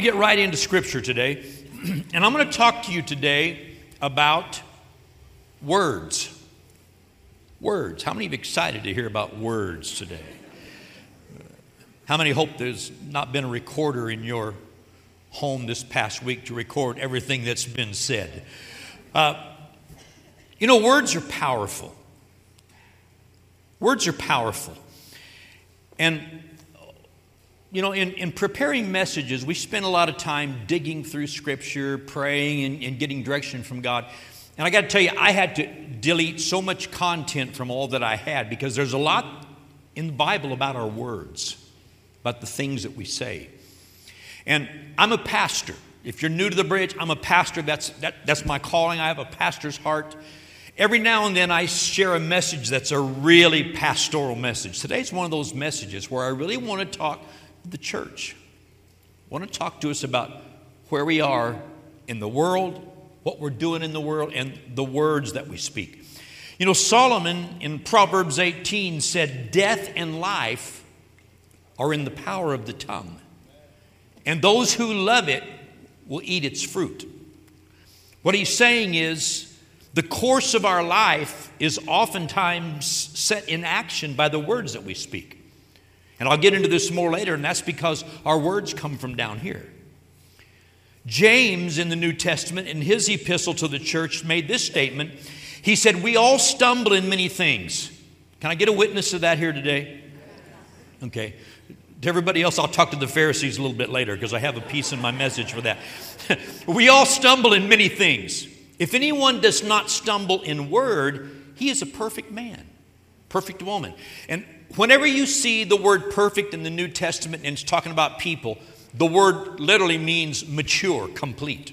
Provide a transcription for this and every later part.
To get right into Scripture today, and I'm going to talk to you today about words. Words. How many of you excited to hear about words today? How many hope there's not been a recorder in your home this past week to record everything that's been said? Uh, you know, words are powerful. Words are powerful. And you know, in, in preparing messages, we spend a lot of time digging through Scripture, praying, and, and getting direction from God. And I got to tell you, I had to delete so much content from all that I had because there's a lot in the Bible about our words, about the things that we say. And I'm a pastor. If you're new to the bridge, I'm a pastor. That's, that, that's my calling. I have a pastor's heart. Every now and then I share a message that's a really pastoral message. Today's one of those messages where I really want to talk the church. I want to talk to us about where we are in the world, what we're doing in the world, and the words that we speak. You know, Solomon in Proverbs 18 said, Death and life are in the power of the tongue, and those who love it will eat its fruit. What he's saying is, the course of our life is oftentimes set in action by the words that we speak. And I'll get into this more later, and that's because our words come from down here. James in the New Testament, in his epistle to the church, made this statement. He said, We all stumble in many things. Can I get a witness of that here today? Okay. To everybody else, I'll talk to the Pharisees a little bit later because I have a piece in my message for that. we all stumble in many things. If anyone does not stumble in word, he is a perfect man, perfect woman. And whenever you see the word perfect in the New Testament and it's talking about people, the word literally means mature, complete.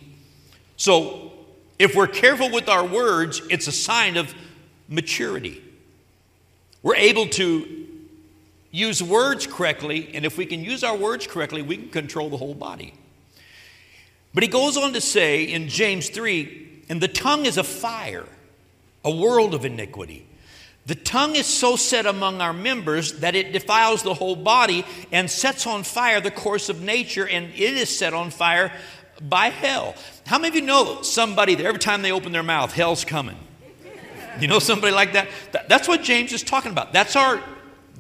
So if we're careful with our words, it's a sign of maturity. We're able to use words correctly, and if we can use our words correctly, we can control the whole body. But he goes on to say in James 3 and the tongue is a fire, a world of iniquity. The tongue is so set among our members that it defiles the whole body and sets on fire the course of nature, and it is set on fire by hell. How many of you know somebody that every time they open their mouth, hell's coming? You know somebody like that? That's what James is talking about. That's our,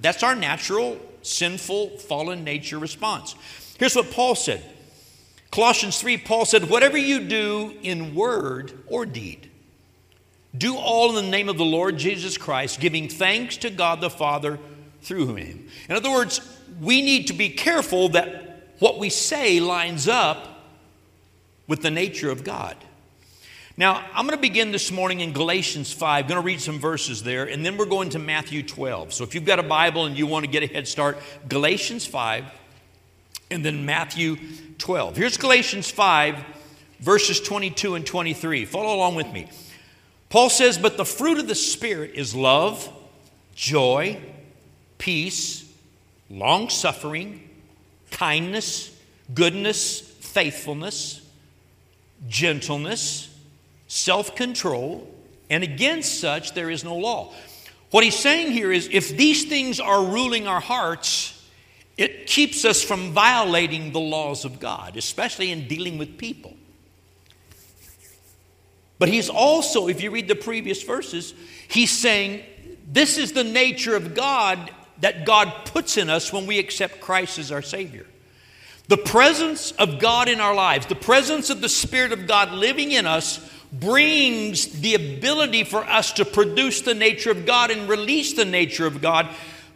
that's our natural, sinful, fallen nature response. Here's what Paul said Colossians 3, Paul said, Whatever you do in word or deed, do all in the name of the Lord Jesus Christ, giving thanks to God the Father through him. In other words, we need to be careful that what we say lines up with the nature of God. Now, I'm going to begin this morning in Galatians 5. I'm going to read some verses there, and then we're going to Matthew 12. So if you've got a Bible and you want to get a head start, Galatians 5 and then Matthew 12. Here's Galatians 5, verses 22 and 23. Follow along with me. Paul says, But the fruit of the Spirit is love, joy, peace, long suffering, kindness, goodness, faithfulness, gentleness, self control, and against such there is no law. What he's saying here is if these things are ruling our hearts, it keeps us from violating the laws of God, especially in dealing with people. But he's also, if you read the previous verses, he's saying this is the nature of God that God puts in us when we accept Christ as our Savior. The presence of God in our lives, the presence of the Spirit of God living in us, brings the ability for us to produce the nature of God and release the nature of God.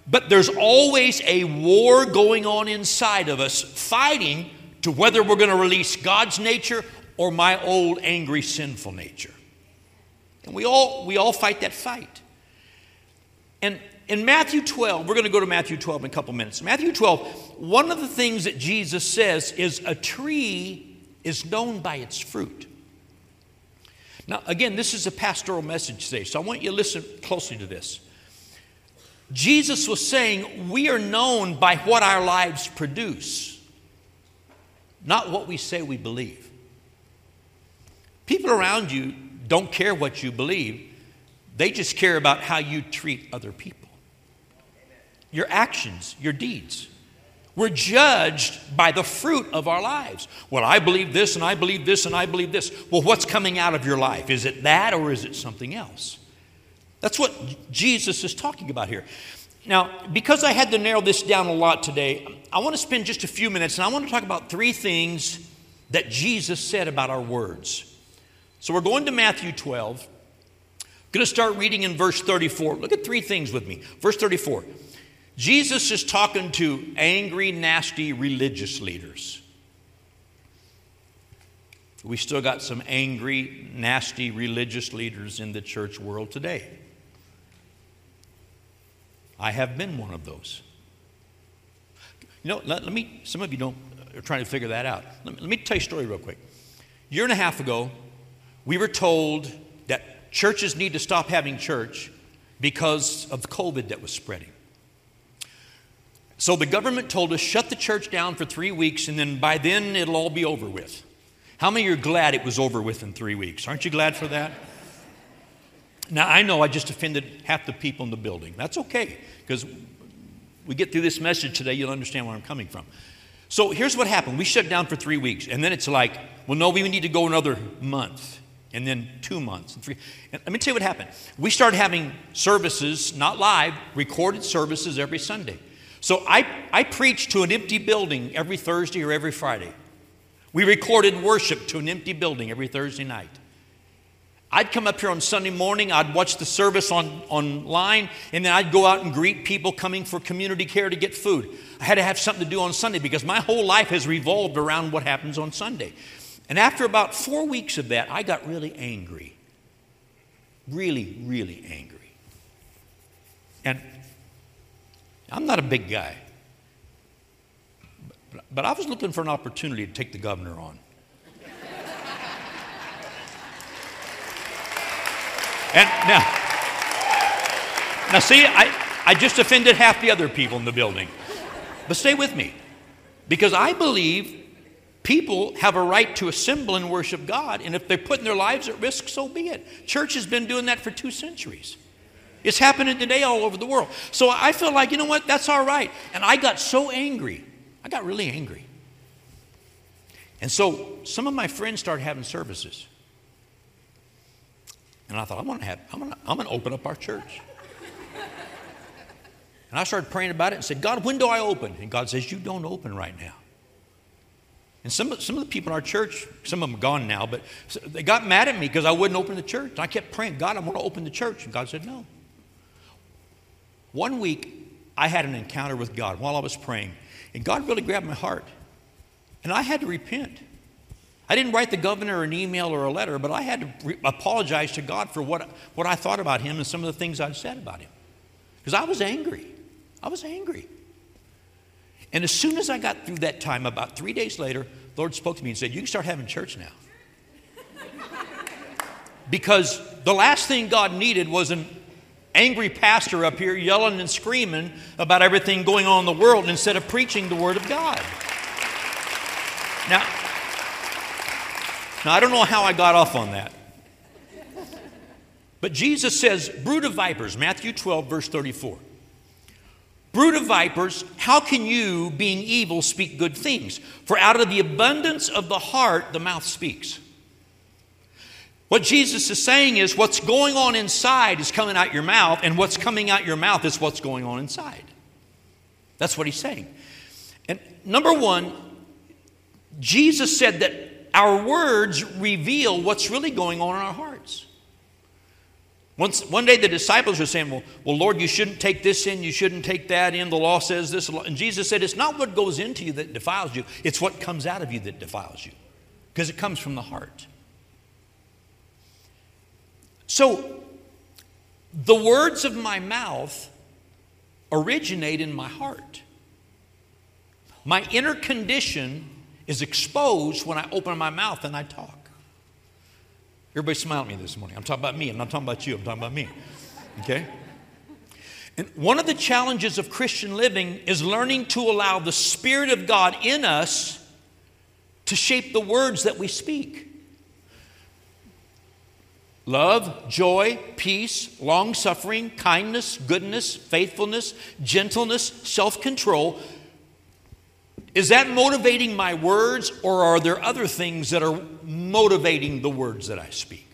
But there's always a war going on inside of us, fighting to whether we're going to release God's nature or my old angry sinful nature. And we all, we all fight that fight. And in Matthew 12, we're going to go to Matthew 12 in a couple minutes. Matthew 12, one of the things that Jesus says is a tree is known by its fruit. Now, again, this is a pastoral message today, so I want you to listen closely to this. Jesus was saying we are known by what our lives produce, not what we say we believe. People around you don't care what you believe, they just care about how you treat other people. Your actions, your deeds. We're judged by the fruit of our lives. Well, I believe this, and I believe this, and I believe this. Well, what's coming out of your life? Is it that, or is it something else? That's what Jesus is talking about here. Now, because I had to narrow this down a lot today, I want to spend just a few minutes and I want to talk about three things that Jesus said about our words. So we're going to Matthew 12. I'm going to start reading in verse 34. Look at three things with me. Verse 34. Jesus is talking to angry, nasty religious leaders. We still got some angry, nasty religious leaders in the church world today. I have been one of those. You know, let, let me, some of you don't, are trying to figure that out. Let me, let me tell you a story real quick. A year and a half ago, we were told that churches need to stop having church because of COVID that was spreading. So the government told us, shut the church down for three weeks, and then by then it'll all be over with. How many are glad it was over with in three weeks? Aren't you glad for that? Now, I know I just offended half the people in the building. That's okay, because we get through this message today, you'll understand where I'm coming from. So here's what happened we shut down for three weeks, and then it's like, well, no, we need to go another month, and then two months, and three. And let me tell you what happened. We started having services, not live, recorded services every Sunday. So I, I preached to an empty building every Thursday or every Friday. We recorded worship to an empty building every Thursday night. I'd come up here on Sunday morning, I'd watch the service on, online, and then I'd go out and greet people coming for community care to get food. I had to have something to do on Sunday because my whole life has revolved around what happens on Sunday. And after about four weeks of that, I got really angry. Really, really angry. And I'm not a big guy. But I was looking for an opportunity to take the governor on. And now, now see, I, I just offended half the other people in the building. But stay with me. Because I believe people have a right to assemble and worship God. And if they're putting their lives at risk, so be it. Church has been doing that for two centuries. It's happening today all over the world. So I feel like, you know what, that's all right. And I got so angry. I got really angry. And so some of my friends started having services. And I thought, I'm gonna have, I'm gonna, I'm gonna open up our church. and I started praying about it and said, God, when do I open? And God says, You don't open right now. And some, some of the people in our church, some of them are gone now, but they got mad at me because I wouldn't open the church. I kept praying, God, I want to open the church. And God said, No. One week, I had an encounter with God while I was praying, and God really grabbed my heart. And I had to repent. I didn't write the governor an email or a letter, but I had to re- apologize to God for what, what I thought about him and some of the things I'd said about him. Because I was angry. I was angry. And as soon as I got through that time, about three days later, the Lord spoke to me and said, You can start having church now. because the last thing God needed was an angry pastor up here yelling and screaming about everything going on in the world instead of preaching the Word of God. Now, now I don't know how I got off on that. But Jesus says, brood of vipers, Matthew 12, verse 34. Brood of vipers, how can you, being evil, speak good things? For out of the abundance of the heart, the mouth speaks. What Jesus is saying is what's going on inside is coming out your mouth, and what's coming out your mouth is what's going on inside. That's what he's saying. And number one, Jesus said that our words reveal what's really going on in our hearts. Once, one day the disciples were saying, well, well, Lord, you shouldn't take this in, you shouldn't take that in. The law says this. And Jesus said, It's not what goes into you that defiles you, it's what comes out of you that defiles you. Because it comes from the heart. So, the words of my mouth originate in my heart. My inner condition is exposed when I open my mouth and I talk. Everybody smile at me this morning. I'm talking about me. I'm not talking about you. I'm talking about me. Okay? And one of the challenges of Christian living is learning to allow the Spirit of God in us to shape the words that we speak love, joy, peace, long suffering, kindness, goodness, faithfulness, gentleness, self control. Is that motivating my words, or are there other things that are motivating the words that I speak?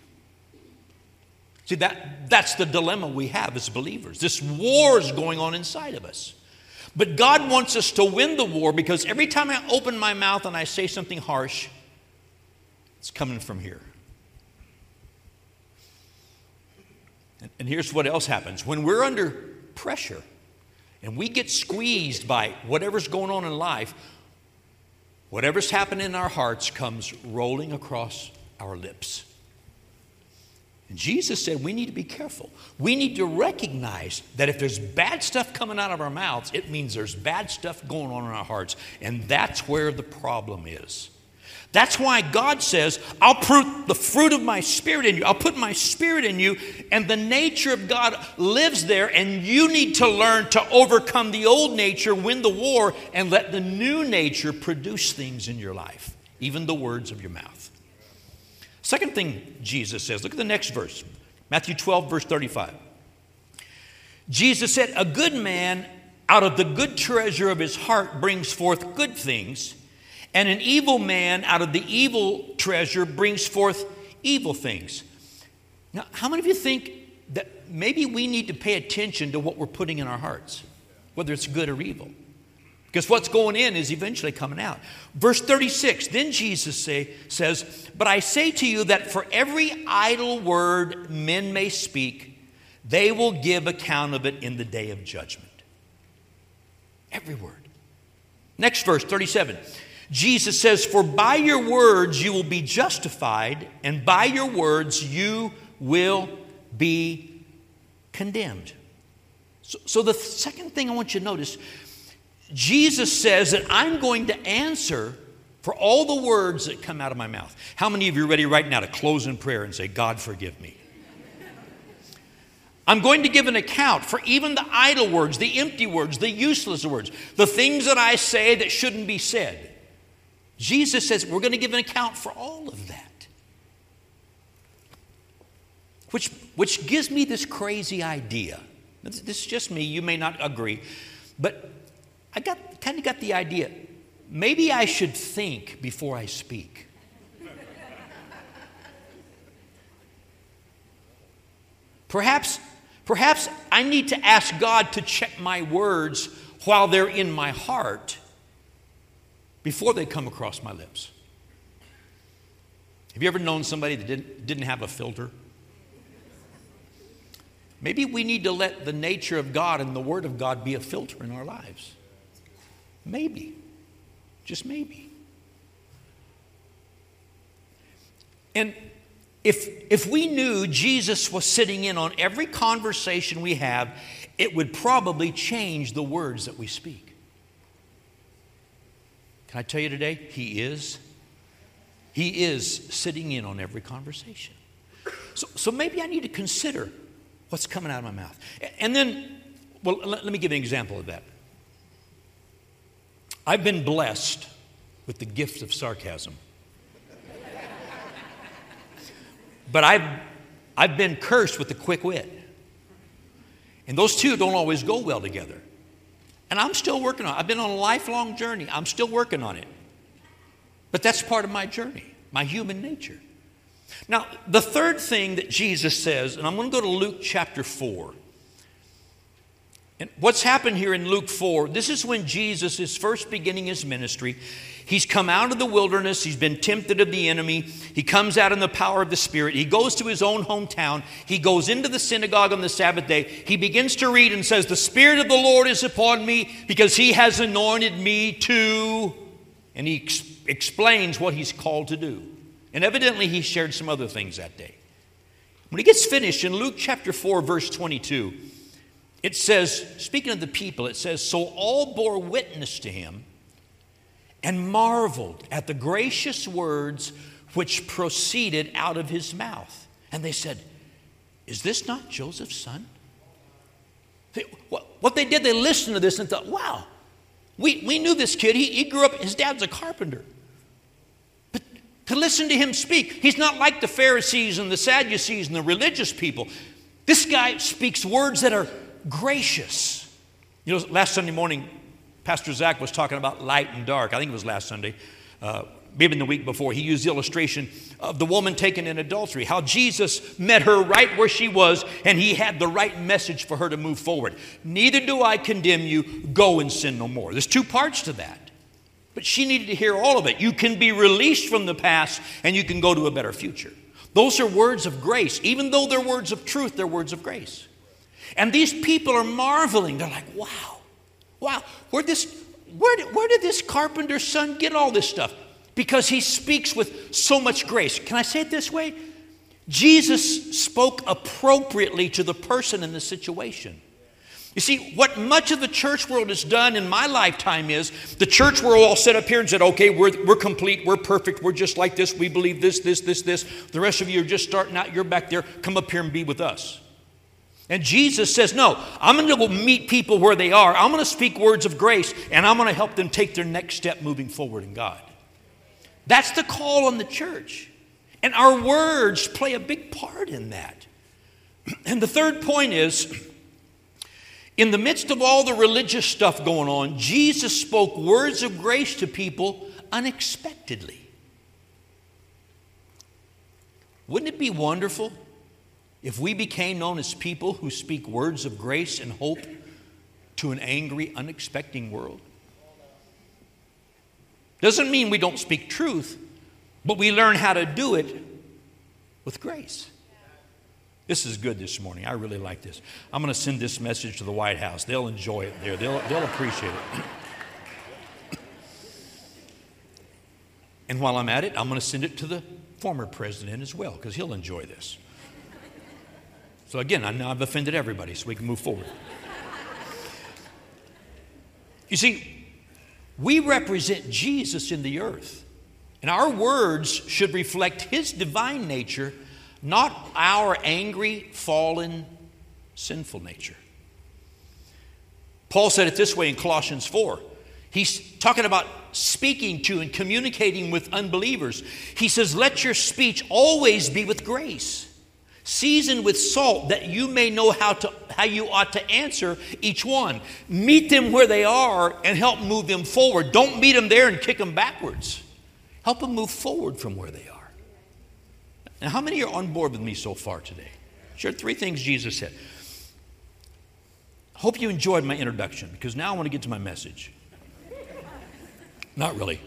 See, that, that's the dilemma we have as believers. This war is going on inside of us. But God wants us to win the war because every time I open my mouth and I say something harsh, it's coming from here. And, and here's what else happens when we're under pressure and we get squeezed by whatever's going on in life, whatever's happening in our hearts comes rolling across our lips. And Jesus said we need to be careful. We need to recognize that if there's bad stuff coming out of our mouths, it means there's bad stuff going on in our hearts. And that's where the problem is. That's why God says, I'll put the fruit of my spirit in you. I'll put my spirit in you, and the nature of God lives there, and you need to learn to overcome the old nature, win the war, and let the new nature produce things in your life, even the words of your mouth. Second thing Jesus says, look at the next verse Matthew 12, verse 35. Jesus said, A good man out of the good treasure of his heart brings forth good things and an evil man out of the evil treasure brings forth evil things. Now, how many of you think that maybe we need to pay attention to what we're putting in our hearts, whether it's good or evil? Because what's going in is eventually coming out. Verse 36 Then Jesus say, says, But I say to you that for every idle word men may speak, they will give account of it in the day of judgment. Every word. Next verse, 37. Jesus says, For by your words you will be justified, and by your words you will be condemned. So, so, the second thing I want you to notice Jesus says that I'm going to answer for all the words that come out of my mouth. How many of you are ready right now to close in prayer and say, God, forgive me? I'm going to give an account for even the idle words, the empty words, the useless words, the things that I say that shouldn't be said. Jesus says we're going to give an account for all of that. Which, which gives me this crazy idea. This, this is just me, you may not agree, but I got, kind of got the idea. Maybe I should think before I speak. Perhaps, perhaps I need to ask God to check my words while they're in my heart before they come across my lips. Have you ever known somebody that didn't, didn't have a filter? Maybe we need to let the nature of God and the Word of God be a filter in our lives. Maybe. Just maybe. And if, if we knew Jesus was sitting in on every conversation we have, it would probably change the words that we speak. Can I tell you today? He is. He is sitting in on every conversation. So, so maybe I need to consider what's coming out of my mouth. And then, well, let, let me give an example of that. I've been blessed with the gift of sarcasm. but I've, I've been cursed with the quick wit. And those two don't always go well together. And I'm still working on it. I've been on a lifelong journey. I'm still working on it. But that's part of my journey, my human nature. Now, the third thing that Jesus says, and I'm going to go to Luke chapter 4. And what's happened here in Luke 4, this is when Jesus is first beginning his ministry. He's come out of the wilderness. He's been tempted of the enemy. He comes out in the power of the Spirit. He goes to his own hometown. He goes into the synagogue on the Sabbath day. He begins to read and says, The Spirit of the Lord is upon me because he has anointed me to. And he ex- explains what he's called to do. And evidently, he shared some other things that day. When he gets finished in Luke chapter 4, verse 22, it says, speaking of the people, it says, So all bore witness to him and marveled at the gracious words which proceeded out of his mouth. And they said, Is this not Joseph's son? What they did, they listened to this and thought, Wow, we, we knew this kid. He, he grew up, his dad's a carpenter. But to listen to him speak, he's not like the Pharisees and the Sadducees and the religious people. This guy speaks words that are gracious. You know, last Sunday morning, Pastor Zach was talking about light and dark. I think it was last Sunday. Uh, maybe in the week before, he used the illustration of the woman taken in adultery, how Jesus met her right where she was, and he had the right message for her to move forward. Neither do I condemn you, go and sin no more. There's two parts to that. But she needed to hear all of it. You can be released from the past and you can go to a better future. Those are words of grace. Even though they're words of truth, they're words of grace. And these people are marveling. They're like, wow, wow, where, this, where, did, where did this carpenter's son get all this stuff? because he speaks with so much grace. Can I say it this way? Jesus spoke appropriately to the person in the situation. You see, what much of the church world has done in my lifetime is the church world all set up here and said, okay, we're, we're complete, we're perfect, we're just like this, we believe this, this, this, this. The rest of you are just starting out, you're back there, come up here and be with us. And Jesus says, no, I'm going to go meet people where they are. I'm going to speak words of grace, and I'm going to help them take their next step moving forward in God. That's the call on the church. And our words play a big part in that. And the third point is in the midst of all the religious stuff going on, Jesus spoke words of grace to people unexpectedly. Wouldn't it be wonderful if we became known as people who speak words of grace and hope to an angry, unexpected world? Doesn't mean we don't speak truth, but we learn how to do it with grace. This is good this morning. I really like this. I'm going to send this message to the White House. They'll enjoy it there, they'll, they'll appreciate it. and while I'm at it, I'm going to send it to the former president as well, because he'll enjoy this. So, again, I I've offended everybody, so we can move forward. You see, we represent Jesus in the earth. And our words should reflect his divine nature, not our angry, fallen, sinful nature. Paul said it this way in Colossians 4. He's talking about speaking to and communicating with unbelievers. He says, Let your speech always be with grace seasoned with salt, that you may know how, to, how you ought to answer each one. Meet them where they are and help move them forward. Don't meet them there and kick them backwards. Help them move forward from where they are. Now, how many are on board with me so far today? Sure, three things Jesus said. Hope you enjoyed my introduction because now I want to get to my message. Not really.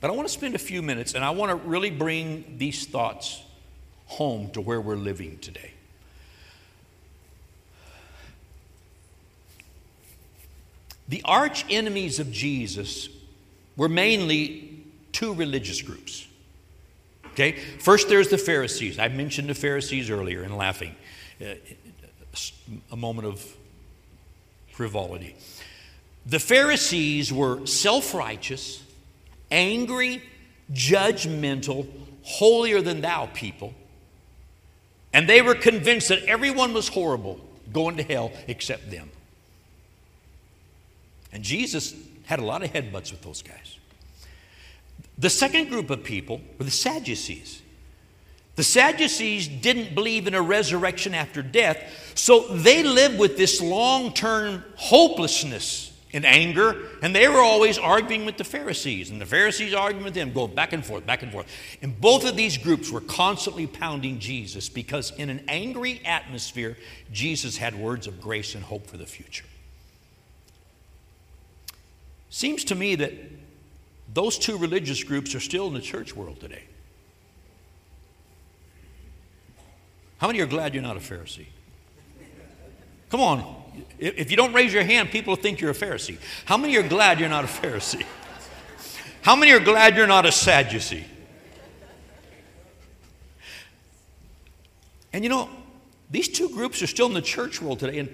But I want to spend a few minutes and I want to really bring these thoughts home to where we're living today. The arch enemies of Jesus were mainly two religious groups. Okay? First, there's the Pharisees. I mentioned the Pharisees earlier in laughing, uh, a moment of frivolity. The Pharisees were self righteous, angry, judgmental, holier than thou people and they were convinced that everyone was horrible, going to hell except them. And Jesus had a lot of headbutts with those guys. The second group of people were the Sadducees. The Sadducees didn't believe in a resurrection after death, so they lived with this long term hopelessness in anger, and they were always arguing with the Pharisees, and the Pharisees arguing with them, going back and forth, back and forth. And both of these groups were constantly pounding Jesus because in an angry atmosphere, Jesus had words of grace and hope for the future. Seems to me that those two religious groups are still in the church world today. How many are glad you're not a Pharisee? Come on, if you don't raise your hand, people think you're a Pharisee. How many are glad you're not a Pharisee? How many are glad you're not a Sadducee? And you know, these two groups are still in the church world today, and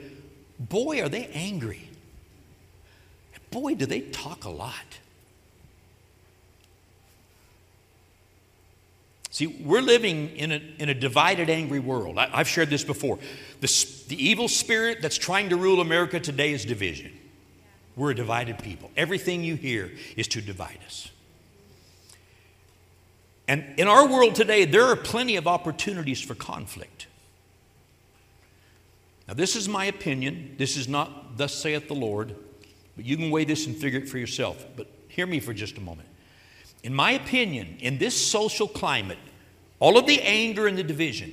boy, are they angry. Boy, do they talk a lot. See, we're living in a, in a divided, angry world. I, have shared this before. The, the evil spirit that's trying to rule America today is division. We're a divided people. Everything you hear is to divide us. And in our world today, there are plenty of opportunities for conflict. Now, this is my opinion. This is not, thus saith the Lord. But you can weigh this and figure it for yourself. But hear me for just a moment. In my opinion, in this social climate, all of the anger and the division,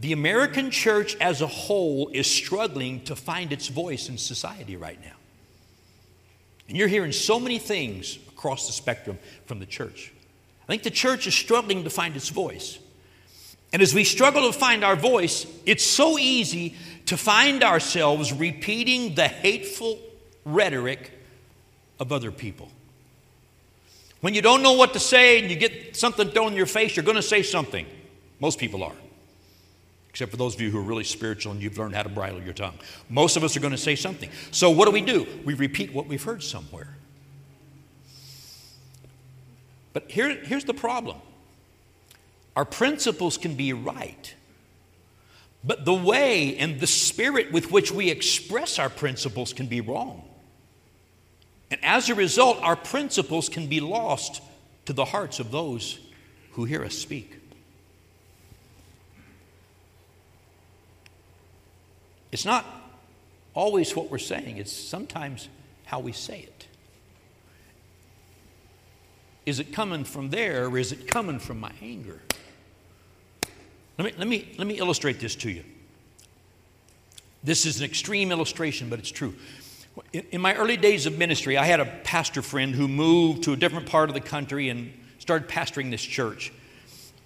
the American church as a whole is struggling to find its voice in society right now. And you're hearing so many things across the spectrum from the church. I think the church is struggling to find its voice. And as we struggle to find our voice, it's so easy to find ourselves repeating the hateful rhetoric of other people. When you don't know what to say and you get something thrown in your face, you're going to say something. Most people are. Except for those of you who are really spiritual and you've learned how to bridle your tongue. Most of us are going to say something. So, what do we do? We repeat what we've heard somewhere. But here, here's the problem our principles can be right, but the way and the spirit with which we express our principles can be wrong. And as a result, our principles can be lost to the hearts of those who hear us speak. It's not always what we're saying, it's sometimes how we say it. Is it coming from there or is it coming from my anger? Let me, let me, let me illustrate this to you. This is an extreme illustration, but it's true. In my early days of ministry, I had a pastor friend who moved to a different part of the country and started pastoring this church.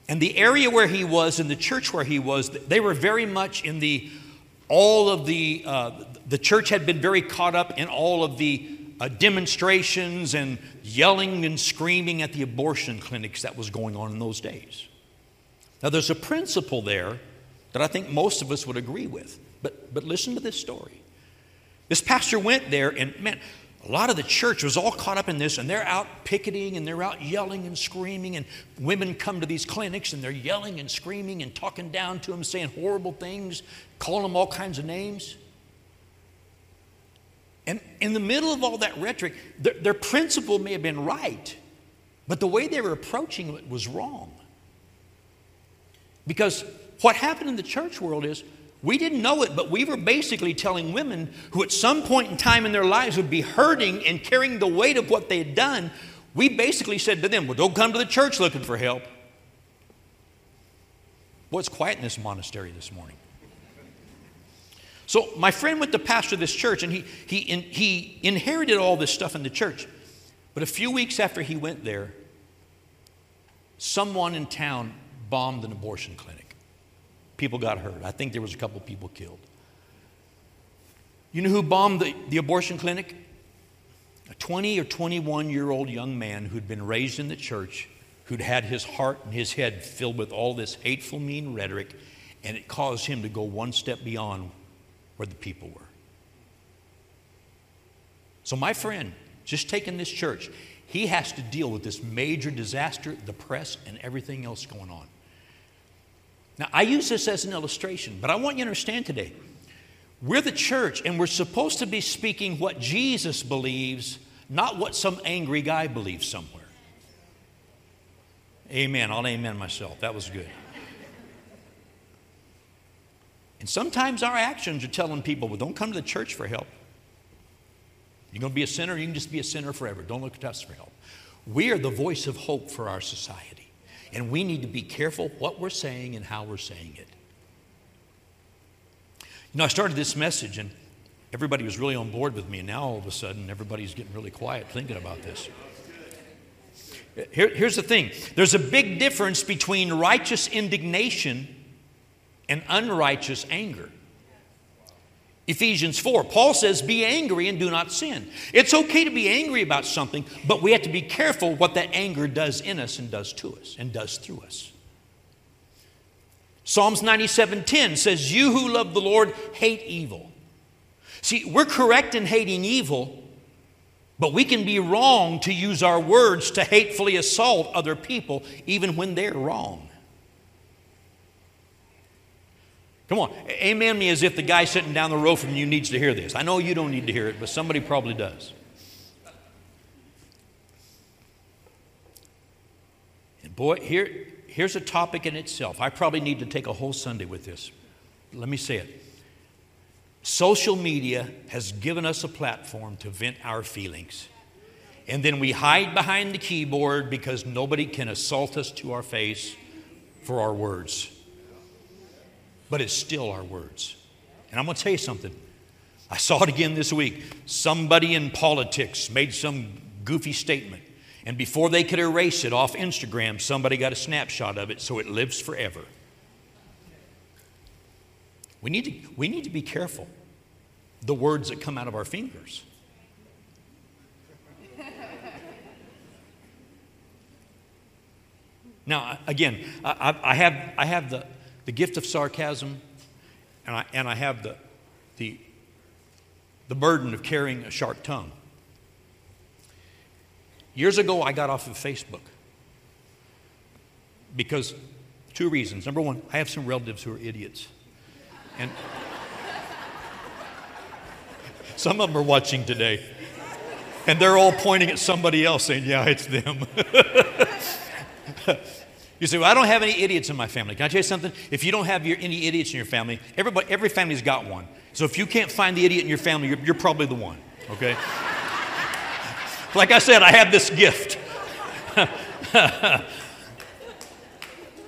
And the area where he was and the church where he was, they were very much in the, all of the, uh, the church had been very caught up in all of the uh, demonstrations and yelling and screaming at the abortion clinics that was going on in those days. Now, there's a principle there that I think most of us would agree with. But, but listen to this story. This pastor went there, and man, a lot of the church was all caught up in this, and they're out picketing and they're out yelling and screaming. And women come to these clinics and they're yelling and screaming and talking down to them, saying horrible things, calling them all kinds of names. And in the middle of all that rhetoric, their, their principle may have been right, but the way they were approaching it was wrong. Because what happened in the church world is we didn't know it, but we were basically telling women who at some point in time in their lives would be hurting and carrying the weight of what they had done. We basically said to them, Well, don't come to the church looking for help. It's quiet in this monastery this morning. So, my friend went to pastor this church, and he, he, in, he inherited all this stuff in the church. But a few weeks after he went there, someone in town bombed an abortion clinic people got hurt. I think there was a couple people killed. You know who bombed the, the abortion clinic? A 20 or 21 year old young man who'd been raised in the church, who'd had his heart and his head filled with all this hateful, mean rhetoric, and it caused him to go one step beyond where the people were. So, my friend, just taking this church, he has to deal with this major disaster, the press, and everything else going on. Now, I use this as an illustration, but I want you to understand today we're the church and we're supposed to be speaking what Jesus believes, not what some angry guy believes somewhere. Amen. I'll amen myself. That was good. And sometimes our actions are telling people, well, don't come to the church for help. You're going to be a sinner, you can just be a sinner forever. Don't look to us for help. We are the voice of hope for our society. And we need to be careful what we're saying and how we're saying it. You know, I started this message and everybody was really on board with me, and now all of a sudden everybody's getting really quiet thinking about this. Here, here's the thing there's a big difference between righteous indignation and unrighteous anger. Ephesians 4, Paul says, Be angry and do not sin. It's okay to be angry about something, but we have to be careful what that anger does in us and does to us and does through us. Psalms 97:10 says, You who love the Lord hate evil. See, we're correct in hating evil, but we can be wrong to use our words to hatefully assault other people, even when they're wrong. Come on, amen me as if the guy sitting down the row from you needs to hear this. I know you don't need to hear it, but somebody probably does. And boy, here, here's a topic in itself. I probably need to take a whole Sunday with this. Let me say it. Social media has given us a platform to vent our feelings. And then we hide behind the keyboard because nobody can assault us to our face for our words. But it's still our words. And I'm going to tell you something. I saw it again this week. Somebody in politics made some goofy statement. And before they could erase it off Instagram, somebody got a snapshot of it so it lives forever. We need to, we need to be careful the words that come out of our fingers. Now, again, I, I, have, I have the, the gift of sarcasm, and I, and I have the, the, the burden of carrying a sharp tongue. Years ago, I got off of Facebook because two reasons. Number one, I have some relatives who are idiots. And some of them are watching today. And they're all pointing at somebody else saying, Yeah, it's them. you say, Well, I don't have any idiots in my family. Can I tell you something? If you don't have your, any idiots in your family, everybody, every family's got one. So if you can't find the idiot in your family, you're, you're probably the one, okay? like I said, I have this gift.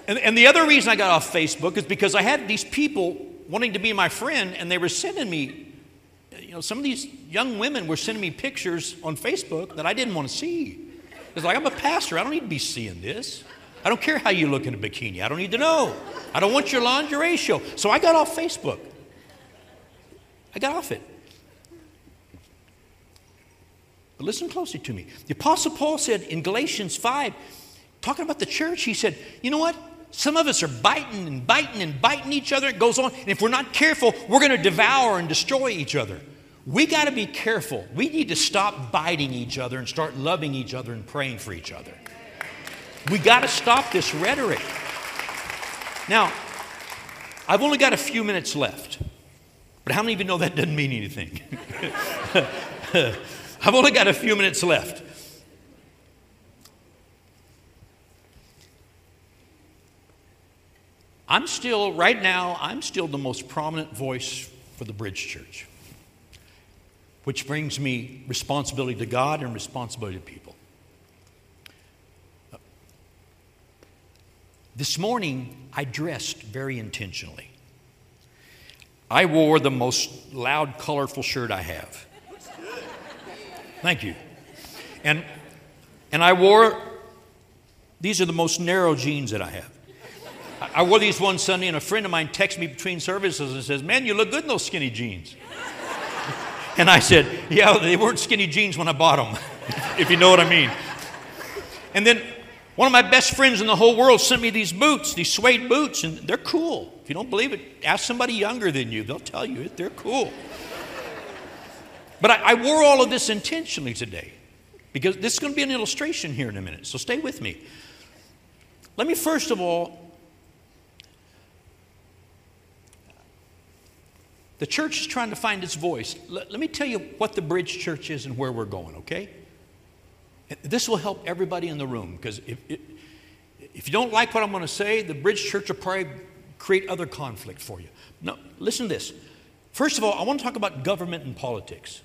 and, and the other reason I got off Facebook is because I had these people wanting to be my friend, and they were sending me, you know, some of these young women were sending me pictures on Facebook that I didn't want to see. It's like, I'm a pastor. I don't need to be seeing this. I don't care how you look in a bikini. I don't need to know. I don't want your lingerie show. So I got off Facebook. I got off it. But listen closely to me. The Apostle Paul said in Galatians 5, talking about the church, he said, You know what? Some of us are biting and biting and biting each other. It goes on. And if we're not careful, we're going to devour and destroy each other. We got to be careful. We need to stop biting each other and start loving each other and praying for each other. We got to stop this rhetoric. Now, I've only got a few minutes left, but how many of you know that doesn't mean anything? I've only got a few minutes left. I'm still, right now, I'm still the most prominent voice for the Bridge Church, which brings me responsibility to God and responsibility to people. This morning, I dressed very intentionally. I wore the most loud, colorful shirt I have. Thank you. And, and I wore, these are the most narrow jeans that I have. I wore these one Sunday, and a friend of mine texted me between services and says, Man, you look good in those skinny jeans. and I said, Yeah, they weren't skinny jeans when I bought them, if you know what I mean. And then one of my best friends in the whole world sent me these boots, these suede boots, and they're cool. If you don't believe it, ask somebody younger than you, they'll tell you it. They're cool. But I, I wore all of this intentionally today because this is going to be an illustration here in a minute, so stay with me. Let me first of all The church is trying to find its voice. Let, let, me tell you what the Bridge Church is and where we're going, okay? This will help everybody in the room because if, if, you don't like what I'm going to say, the Bridge Church will probably create other conflict for you. No, listen to this. First of all, I want to talk about government and politics.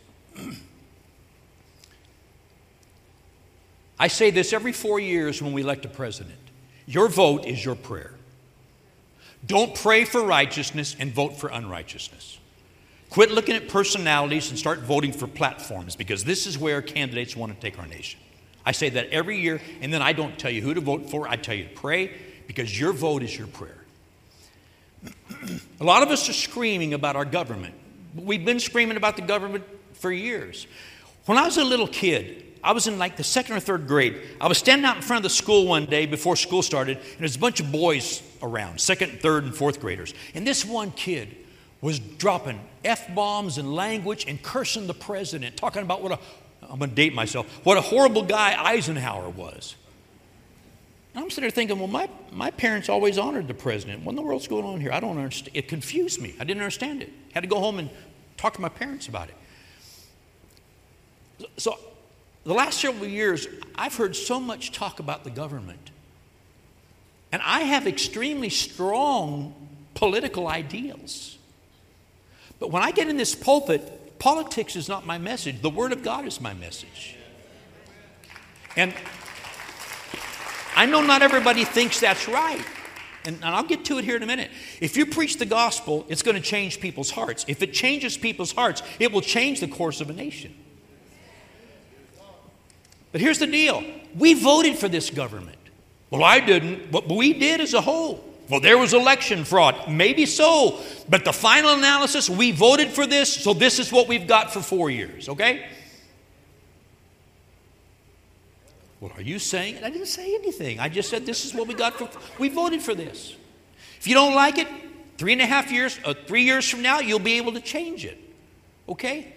I say this every four years when we elect a president. Your vote is your prayer. Don't pray for righteousness and vote for unrighteousness. Quit looking at personalities and start voting for platforms because this is where candidates want to take our nation. I say that every year, and then I don't tell you who to vote for. I tell you to pray because your vote is your prayer. a lot of us are screaming about our government. We've been screaming about the government for years. When I was a little kid, I was in like the second or third grade. I was standing out in front of the school one day before school started, and there's a bunch of boys around, second, third, and fourth graders. And this one kid was dropping F bombs and language and cursing the president, talking about what a, I'm going to date myself, what a horrible guy Eisenhower was. And I'm sitting there thinking, well, my, my parents always honored the president. What in the world's going on here? I don't understand. It confused me. I didn't understand it. Had to go home and talk to my parents about it. So, the last several years, I've heard so much talk about the government. And I have extremely strong political ideals. But when I get in this pulpit, politics is not my message. The Word of God is my message. And I know not everybody thinks that's right. And, and, I'll get to it here in a minute. If you preach the gospel, it's going to change people's hearts. If it changes people's hearts, it will change the course of a nation. But here's the deal we voted for this government. Well, I didn't, but we did as a whole. Well, there was election fraud. Maybe so. But the final analysis, we voted for this, so this is what we've got for four years, okay? Well, are you saying it? I didn't say anything. I just said this is what we got for, we voted for this. If you don't like it, three and a half years, uh, three years from now, you'll be able to change it, okay?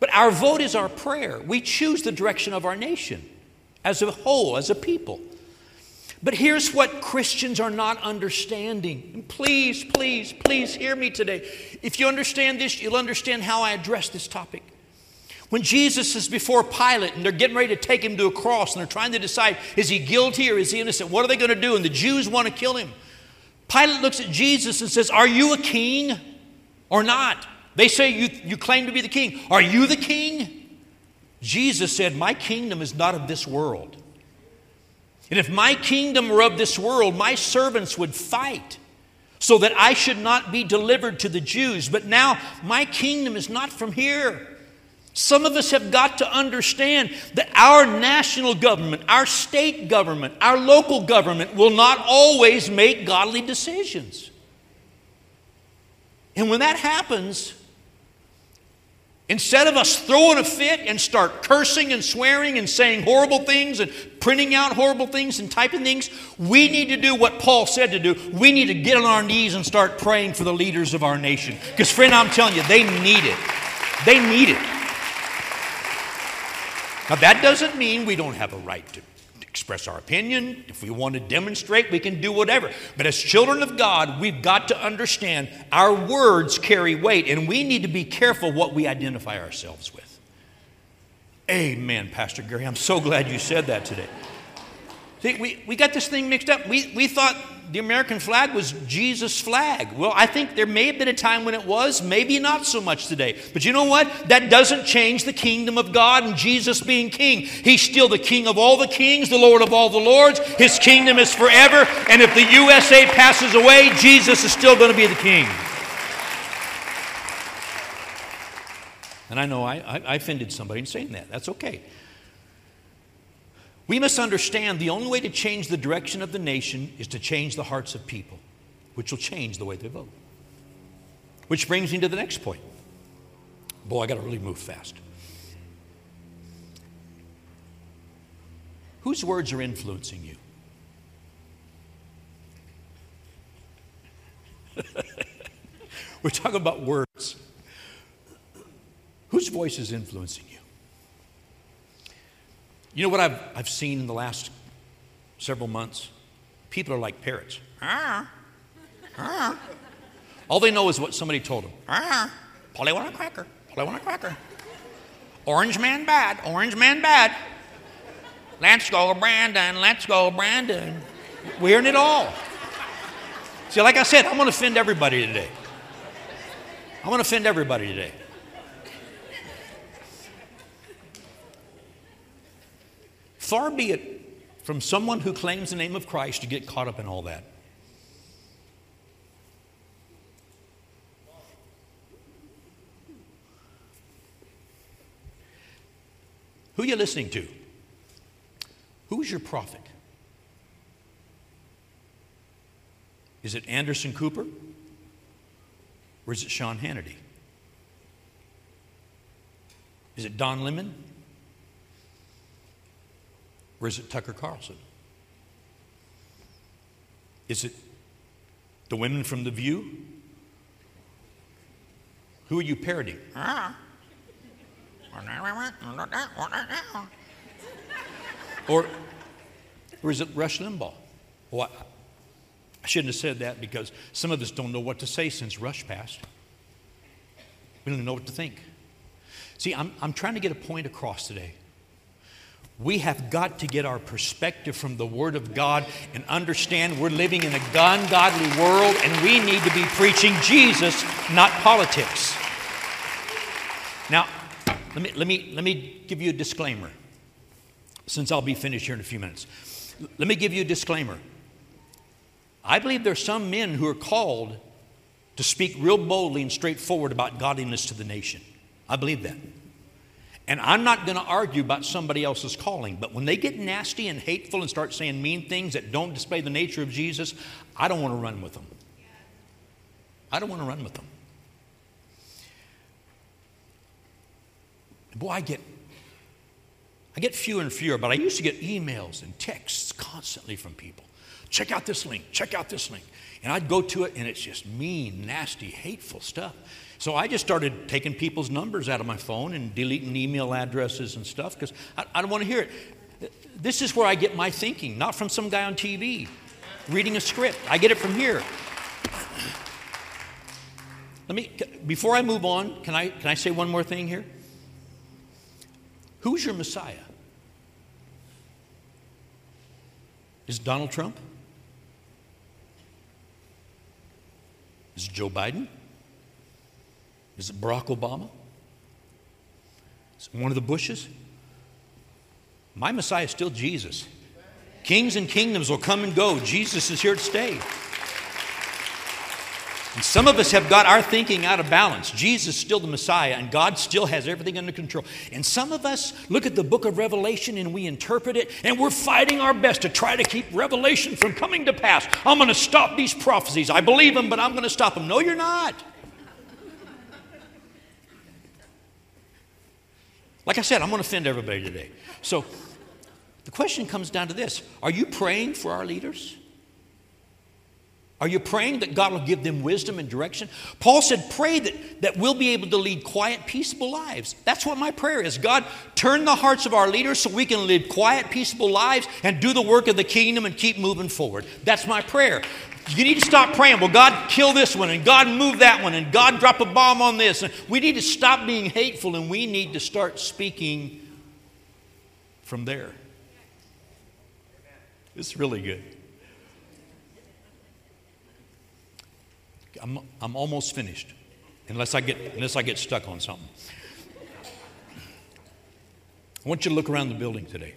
But our vote is our prayer. We choose the direction of our nation as a whole, as a people. But here's what Christians are not understanding. And please, please, please hear me today. If you understand this, you'll understand how I address this topic. When Jesus is before Pilate and they're getting ready to take him to a cross and they're trying to decide is he guilty or is he innocent? What are they going to do? And the Jews want to kill him. Pilate looks at Jesus and says, Are you a king or not? They say you, you claim to be the king. Are you the king? Jesus said, My kingdom is not of this world. And if my kingdom were of this world, my servants would fight so that I should not be delivered to the Jews. But now my kingdom is not from here. Some of us have got to understand that our national government, our state government, our local government will not always make godly decisions. And when that happens, Instead of us throwing a fit and start cursing and swearing and saying horrible things and printing out horrible things and typing things, we need to do what Paul said to do. We need to get on our knees and start praying for the leaders of our nation. Because, friend, I'm telling you, they need it. They need it. Now, that doesn't mean we don't have a right to express our opinion. If we want to demonstrate, we can do whatever. But as children of God, we've got to understand our words carry weight, and we need to be careful what we identify ourselves with. Amen, Pastor Gary. I'm so glad you said that today. We, we got this thing mixed up. We, we thought the American flag was Jesus' flag. Well, I think there may have been a time when it was, maybe not so much today. But you know what? That doesn't change the kingdom of God and Jesus being king. He's still the king of all the kings, the Lord of all the lords. His kingdom is forever. And if the USA passes away, Jesus is still going to be the king. And I know I, I, I offended somebody in saying that. That's okay. We must understand the only way to change the direction of the nation is to change the hearts of people, which will change the way they vote. Which brings me to the next point. Boy, I got to really move fast. Whose words are influencing you? We're talking about words. Whose voice is influencing you? You know what I've, I've seen in the last several months? People are like parrots. Ah, ah. All they know is what somebody told them. Ah, Polly want a cracker. Polly want a cracker. Orange man bad. Orange man bad. Let's go, Brandon. Let's go, Brandon. We're hearing it all. See, like I said, I'm going to offend everybody today. I'm going to offend everybody today. Far be it from someone who claims the name of Christ to get caught up in all that. Who are you listening to? Who's your prophet? Is it Anderson Cooper? Or is it Sean Hannity? Is it Don Lemon? Or is it Tucker Carlson? Is it the women from The View? Who are you parodying? or, or is it Rush Limbaugh? Well, I, I shouldn't have said that because some of us don't know what to say since Rush passed. We don't even know what to think. See, I'm, I'm trying to get a point across today. We have got to get our perspective from the Word of God and understand we're living in a ungodly world and we need to be preaching Jesus, not politics. Now, let me, let me, let me give you a disclaimer, since I'll be finished here in a few minutes. Let me give you a disclaimer. I believe there's some men who are called to speak real boldly and straightforward about godliness to the nation. I believe that. And I'm not going to argue about somebody else's calling, but when they get nasty and hateful and start saying mean things that don't display the nature of Jesus, I don't want to run with them. I don't want to run with them. Boy, I get I get fewer and fewer, but I used to get emails and texts constantly from people. Check out this link, check out this link. And I'd go to it and it's just mean, nasty, hateful stuff. So I just started taking people's numbers out of my phone and deleting email addresses and stuff because I, I don't want to hear it. This is where I get my thinking, not from some guy on TV reading a script. I get it from here. Let me, before I move on, can I, can I say one more thing here? Who's your Messiah? Is Donald Trump? Is it Joe Biden? Is it Barack Obama? Is it one of the Bushes? My Messiah is still Jesus. Kings and kingdoms will come and go. Jesus is here to stay. And some of us have got our thinking out of balance. Jesus is still the Messiah, and God still has everything under control. And some of us look at the book of Revelation and we interpret it, and we're fighting our best to try to keep Revelation from coming to pass. I'm going to stop these prophecies. I believe them, but I'm going to stop them. No, you're not. Like I said, I'm going to offend everybody today. So the question comes down to this Are you praying for our leaders? Are you praying that God will give them wisdom and direction? Paul said, Pray that, that we'll be able to lead quiet, peaceable lives. That's what my prayer is. God, turn the hearts of our leaders so we can live quiet, peaceable lives and do the work of the kingdom and keep moving forward. That's my prayer. You need to stop praying, well, God, kill this one, and God, move that one, and God, drop a bomb on this. We need to stop being hateful, and we need to start speaking from there. It's really good. I'm, I'm almost finished, unless I, get, unless I get stuck on something. I want you to look around the building today.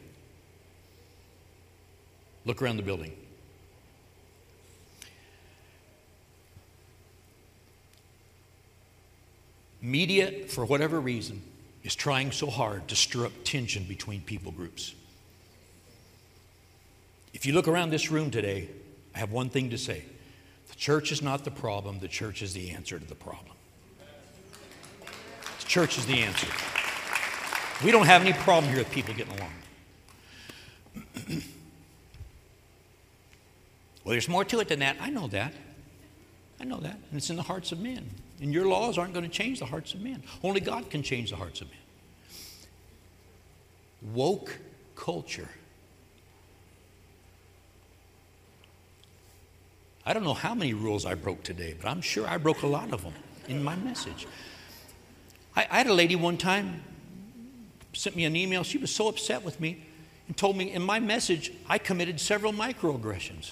Look around the building. Media, for whatever reason, is trying so hard to stir up tension between people groups. If you look around this room today, I have one thing to say the church is not the problem, the church is the answer to the problem. The church is the answer. We don't have any problem here with people getting along. well, there's more to it than that. I know that. I know that. And it's in the hearts of men. And your laws aren't going to change the hearts of men. Only God can change the hearts of men. Woke culture I don't know how many rules I broke today, but I'm sure I broke a lot of them in my message. I, I had a lady one time sent me an email. She was so upset with me and told me in my message I committed several microaggressions.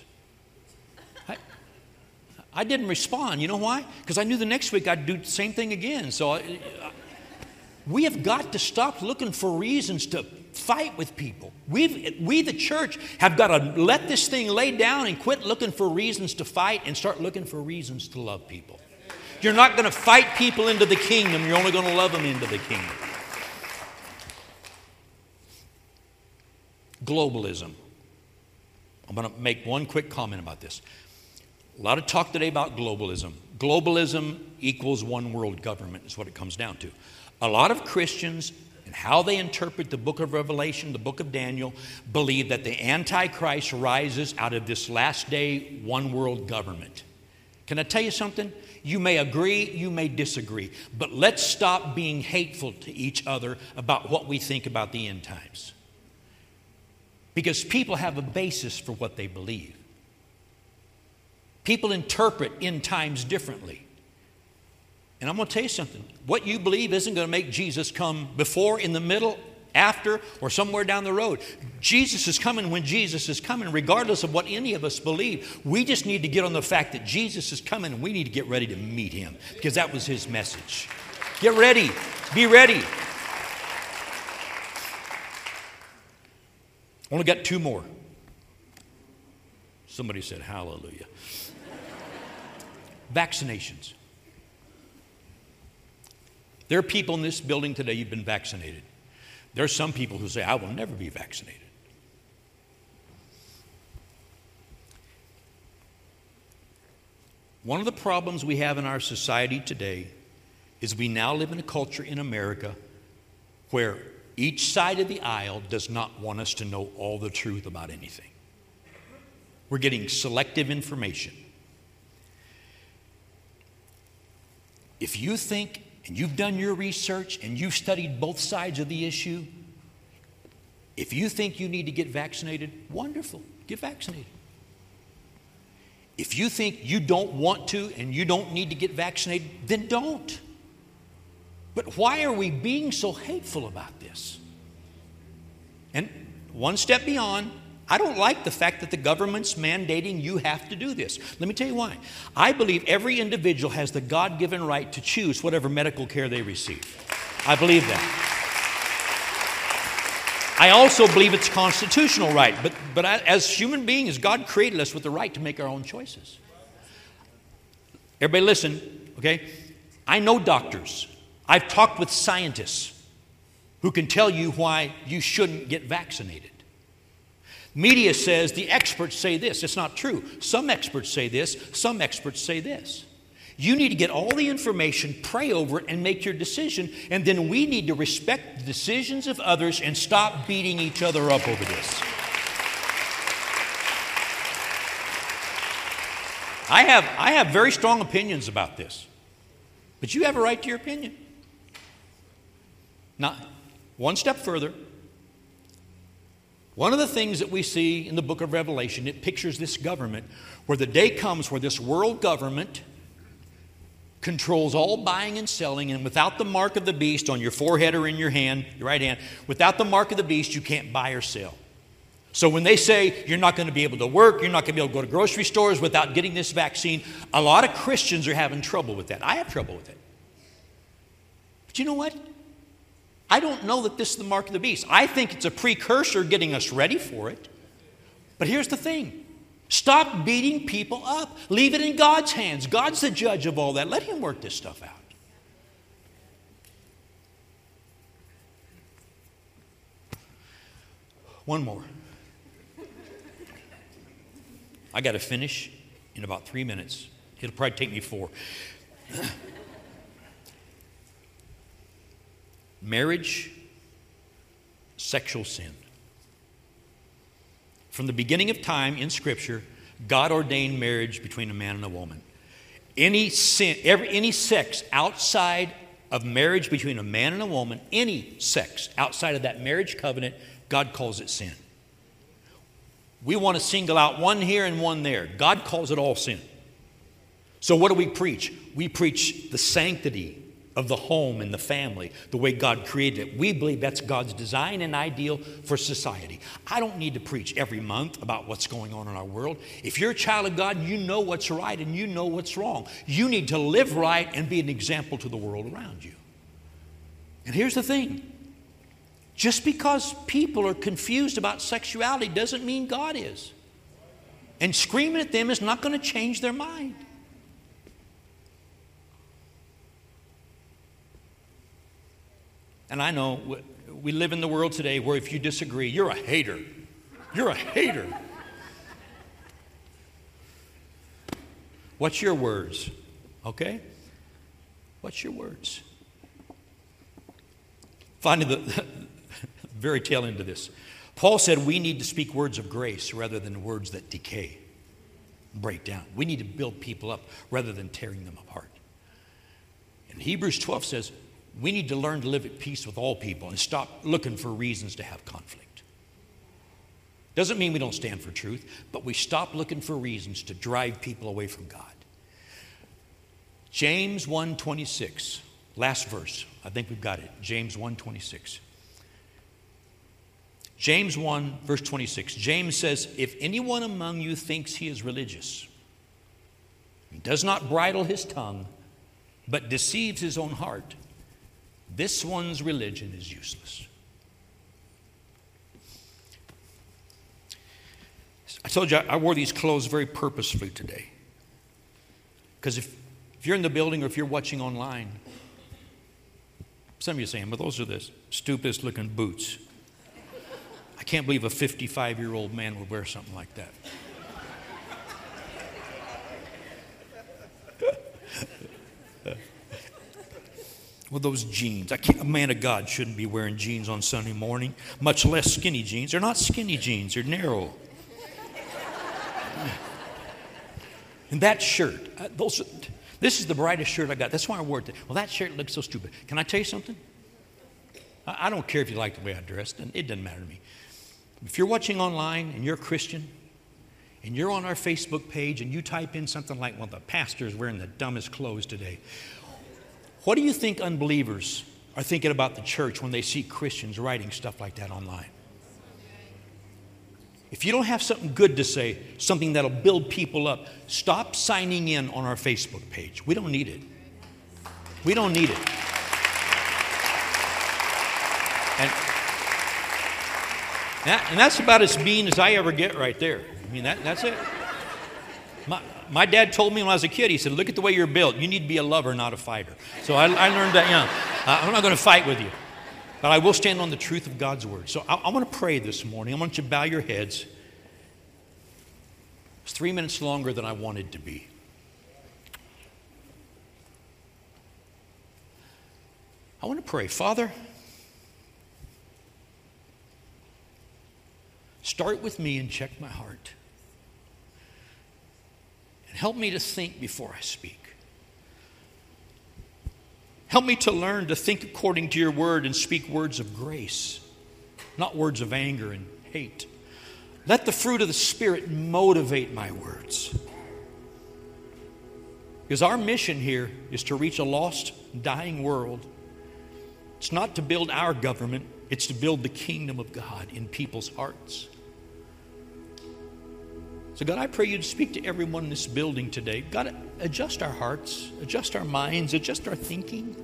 I, didn't respond. You know why? Because I knew the next week I'd do the same thing again. So I, we have got to stop looking for reasons to fight with people. We've, we, the church, have got to let this thing lay down and quit looking for reasons to fight and start looking for reasons to love people. You're not going to fight people into the kingdom, you're only going to love them into the kingdom. Globalism. I'm going to make one quick comment about this. A lot of talk today about globalism. Globalism equals one world government, is what it comes down to. A lot of Christians and how they interpret the book of Revelation, the book of Daniel, believe that the Antichrist rises out of this last day one world government. Can I tell you something? You may agree, you may disagree, but let's stop being hateful to each other about what we think about the end times. Because people have a basis for what they believe. People interpret end times differently. And I'm going to tell you something. What you believe isn't going to make Jesus come before, in the middle, after, or somewhere down the road. Jesus is coming when Jesus is coming, regardless of what any of us believe. We just need to get on the fact that Jesus is coming and we need to get ready to meet him because that was his message. Get ready. Be ready. Only got two more. Somebody said, Hallelujah. Vaccinations. There are people in this building today, you've been vaccinated. There are some people who say, I will never be vaccinated. One of the problems we have in our society today is we now live in a culture in America where each side of the aisle does not want us to know all the truth about anything. We're getting selective information. If you think and you've done your research and you've studied both sides of the issue, if you think you need to get vaccinated, wonderful, get vaccinated. If you think you don't want to and you don't need to get vaccinated, then don't. But why are we being so hateful about this? And one step beyond, I don't like the fact that the government's mandating you have to do this. Let me tell you why. I believe every individual has the God given right to choose whatever medical care they receive. I believe that. I also believe it's constitutional right, but, but as human beings, God created us with the right to make our own choices. Everybody listen, okay? I know doctors. I've talked with scientists who can tell you why you shouldn't get vaccinated. Media says the experts say this. It's not true. Some experts say this, some experts say this. You need to get all the information, pray over it, and make your decision. And then we need to respect the decisions of others and stop beating each other up over this. I have, I have very strong opinions about this, but you have a right to your opinion. Now, one step further, one of the things that we see in the book of Revelation, it pictures this government where the day comes where this world government controls all buying and selling, and without the mark of the beast on your forehead or in your hand, your right hand, without the mark of the beast, you can't buy or sell. So when they say you're not going to be able to work, you're not going to be able to go to grocery stores without getting this vaccine, a lot of Christians are having trouble with that. I have trouble with it. But you know what? I don't know that this is the mark of the beast. I think it's a precursor getting us ready for it. But here's the thing stop beating people up, leave it in God's hands. God's the judge of all that. Let Him work this stuff out. One more. I got to finish in about three minutes. It'll probably take me four. Marriage, sexual sin. From the beginning of time in Scripture, God ordained marriage between a man and a woman. Any sin, every, any sex outside of marriage between a man and a woman, any sex outside of that marriage covenant, God calls it sin. We want to single out one here and one there. God calls it all sin. So, what do we preach? We preach the sanctity of the home and the family, the way God created it. We believe that's God's design and ideal for society. I don't need to preach every month about what's going on in our world. If you're a child of God, you know what's right and you know what's wrong. You need to live right and be an example to the world around you. And here's the thing just because people are confused about sexuality doesn't mean God is. And screaming at them is not going to change their mind. And I know we live in the world today where if you disagree, you're a hater. You're a hater. What's your words? Okay? What's your words? Finding the very tail end of this. Paul said we need to speak words of grace rather than words that decay, break down. We need to build people up rather than tearing them apart. And Hebrews 12 says we need to learn to live at peace with all people and stop looking for reasons to have conflict. Doesn't mean we don't stand for truth, but we stop looking for reasons to drive people away from God. James 1:26, last verse. I think we've got it. James 1:26. James 1, verse 26. James says, If anyone among you thinks he is religious, he does not bridle his tongue, but deceives his own heart, this one's religion is useless. I told you I wore these clothes very purposefully today. Because if, if you're in the building or if you're watching online, some of you are saying, but those are the stupidest looking boots. I can't believe a 55 year old man would wear something like that. With those jeans. A man of God shouldn't be wearing jeans on Sunday morning, much less skinny jeans. They're not skinny jeans, they're narrow. and that shirt, uh, those, this is the brightest shirt I got. That's why I wore it. Well, that shirt looks so stupid. Can I tell you something? I, I don't care if you like the way I dressed, and it doesn't matter to me. If you're watching online and you're a Christian, and you're on our Facebook page and you type in something like, well, the pastor's wearing the dumbest clothes today. What do you think unbelievers are thinking about the church when they see Christians writing stuff like that online? If you don't have something good to say, something that'll build people up, stop signing in on our Facebook page. We don't need it. We don't need it. And, that, and that's about as mean as I ever get right there. I mean, that, that's it. My, my dad told me when I was a kid, he said, Look at the way you're built. You need to be a lover, not a fighter. So I, I learned that young. Uh, I'm not going to fight with you. But I will stand on the truth of God's word. So I, I want to pray this morning. I want you to bow your heads. It's three minutes longer than I wanted to be. I want to pray. Father, start with me and check my heart. And help me to think before I speak. Help me to learn to think according to your word and speak words of grace, not words of anger and hate. Let the fruit of the Spirit motivate my words. Because our mission here is to reach a lost, dying world. It's not to build our government, it's to build the kingdom of God in people's hearts. So, God, I pray you'd speak to everyone in this building today. God, adjust our hearts, adjust our minds, adjust our thinking.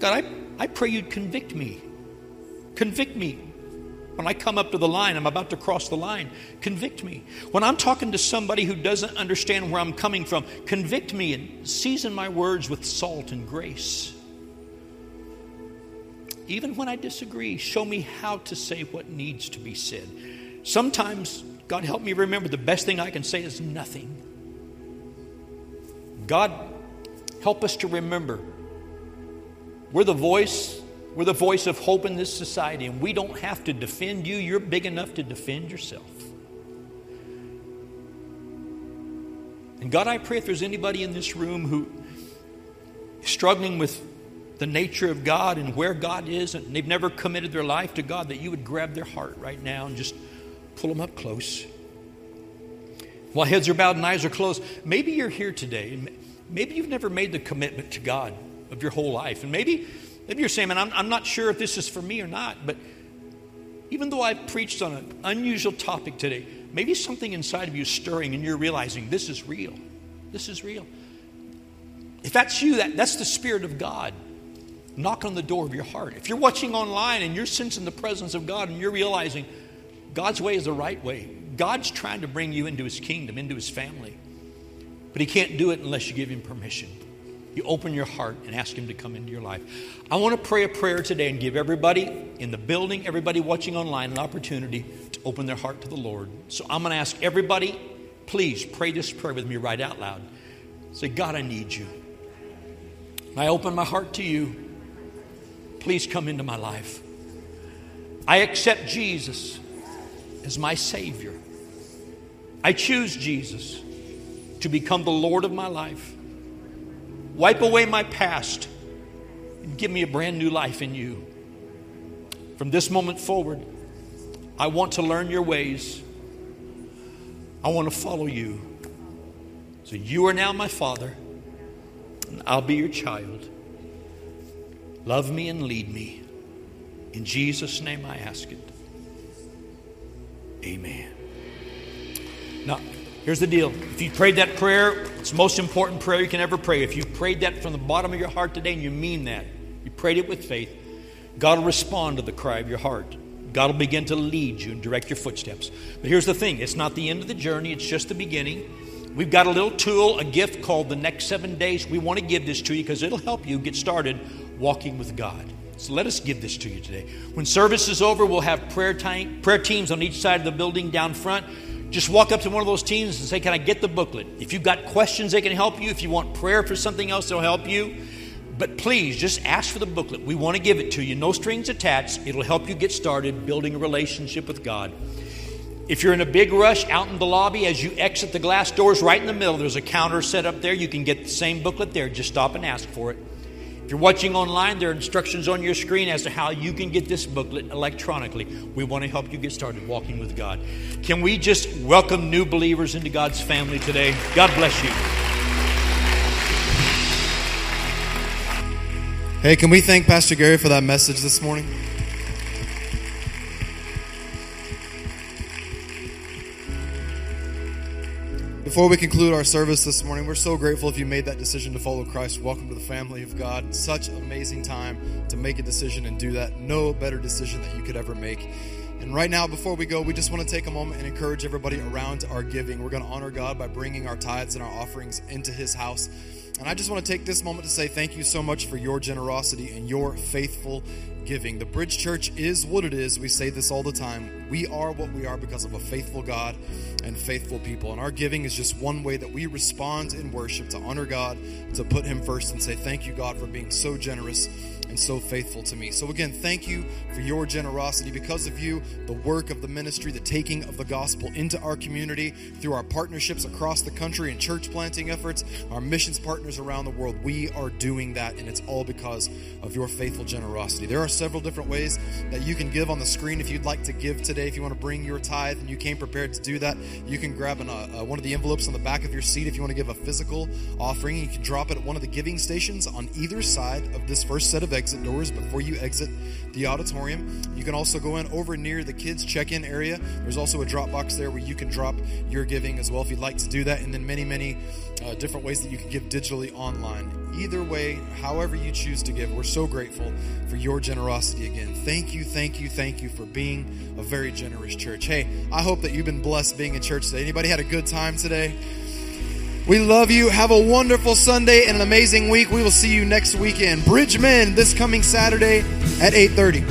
God, I, I pray you'd convict me. Convict me. When I come up to the line, I'm about to cross the line. Convict me. When I'm talking to somebody who doesn't understand where I'm coming from, convict me and season my words with salt and grace. Even when I disagree, show me how to say what needs to be said. Sometimes God, help me remember the best thing I can say is nothing. God, help us to remember we're the voice, we're the voice of hope in this society, and we don't have to defend you. You're big enough to defend yourself. And God, I pray if there's anybody in this room who is struggling with the nature of God and where God is, and they've never committed their life to God, that you would grab their heart right now and just pull them up close. While heads are bowed and eyes are closed, maybe you're here today. Maybe you've never made the commitment to God of your whole life. And maybe, maybe you're saying, man, I'm, I'm not sure if this is for me or not. But even though I've preached on an unusual topic today, maybe something inside of you is stirring and you're realizing this is real. This is real. If that's you, that, that's the Spirit of God. Knock on the door of your heart. If you're watching online and you're sensing the presence of God and you're realizing, God's way is the right way. God's trying to bring you into his kingdom, into his family. But he can't do it unless you give him permission. You open your heart and ask him to come into your life. I want to pray a prayer today and give everybody in the building, everybody watching online, an opportunity to open their heart to the Lord. So I'm going to ask everybody, please pray this prayer with me right out loud. Say, God, I need you. I open my heart to you. Please come into my life. I accept Jesus as my Savior. I choose Jesus to become the Lord of my life. Wipe away my past and give me a brand new life in you. From this moment forward, I want to learn your ways. I want to follow you. So you are now my Father, and I'll be your child. Love me and lead me. In Jesus' name I ask it. Amen. Now, here's the deal. If you prayed that prayer, it's the most important prayer you can ever pray. If you prayed that from the bottom of your heart today and you mean that, you prayed it with faith, God will respond to the cry of your heart. God will begin to lead you and direct your footsteps. But here's the thing it's not the end of the journey, it's just the beginning. We've got a little tool, a gift called the next seven days. We want to give this to you because it'll help you get started walking with God. So let us give this to you today. When service is over, we'll have prayer, time, prayer teams on each side of the building down front. Just walk up to one of those teams and say, Can I get the booklet? If you've got questions, they can help you. If you want prayer for something else, they'll help you. But please just ask for the booklet. We want to give it to you. No strings attached. It'll help you get started building a relationship with God. If you're in a big rush out in the lobby, as you exit the glass doors right in the middle, there's a counter set up there. You can get the same booklet there. Just stop and ask for it. If you're watching online, there are instructions on your screen as to how you can get this booklet electronically. We want to help you get started walking with God. Can we just welcome new believers into God's family today? God bless you. Hey, can we thank Pastor Gary for that message this morning? Before we conclude our service this morning, we're so grateful if you made that decision to follow Christ. Welcome to the family of God. Such amazing time to make a decision and do that. No better decision that you could ever make. And right now, before we go, we just want to take a moment and encourage everybody around our giving. We're going to honor God by bringing our tithes and our offerings into His house. And I just want to take this moment to say thank you so much for your generosity and your faithful giving. The Bridge Church is what it is. We say this all the time. We are what we are because of a faithful God and faithful people. And our giving is just one way that we respond in worship to honor God, to put Him first, and say, Thank you, God, for being so generous and so faithful to me. So, again, thank you for your generosity. Because of you, the work of the ministry, the taking of the gospel into our community through our partnerships across the country and church planting efforts, our missions partners around the world, we are doing that, and it's all because of your faithful generosity. There are several different ways that you can give on the screen if you'd like to give today. If you want to bring your tithe and you came prepared to do that, you can grab an, uh, uh, one of the envelopes on the back of your seat. If you want to give a physical offering, you can drop it at one of the giving stations on either side of this first set of exit doors before you exit the auditorium. You can also go in over near the kids check in area. There's also a drop box there where you can drop your giving as well if you'd like to do that. And then many, many uh, different ways that you can give digitally online. Either way, however you choose to give, we're so grateful for your generosity again. Thank you, thank you, thank you for being a very generous church. Hey, I hope that you've been blessed being in church today. Anybody had a good time today? We love you. Have a wonderful Sunday and an amazing week. We will see you next weekend. Bridgemen this coming Saturday at 8:30.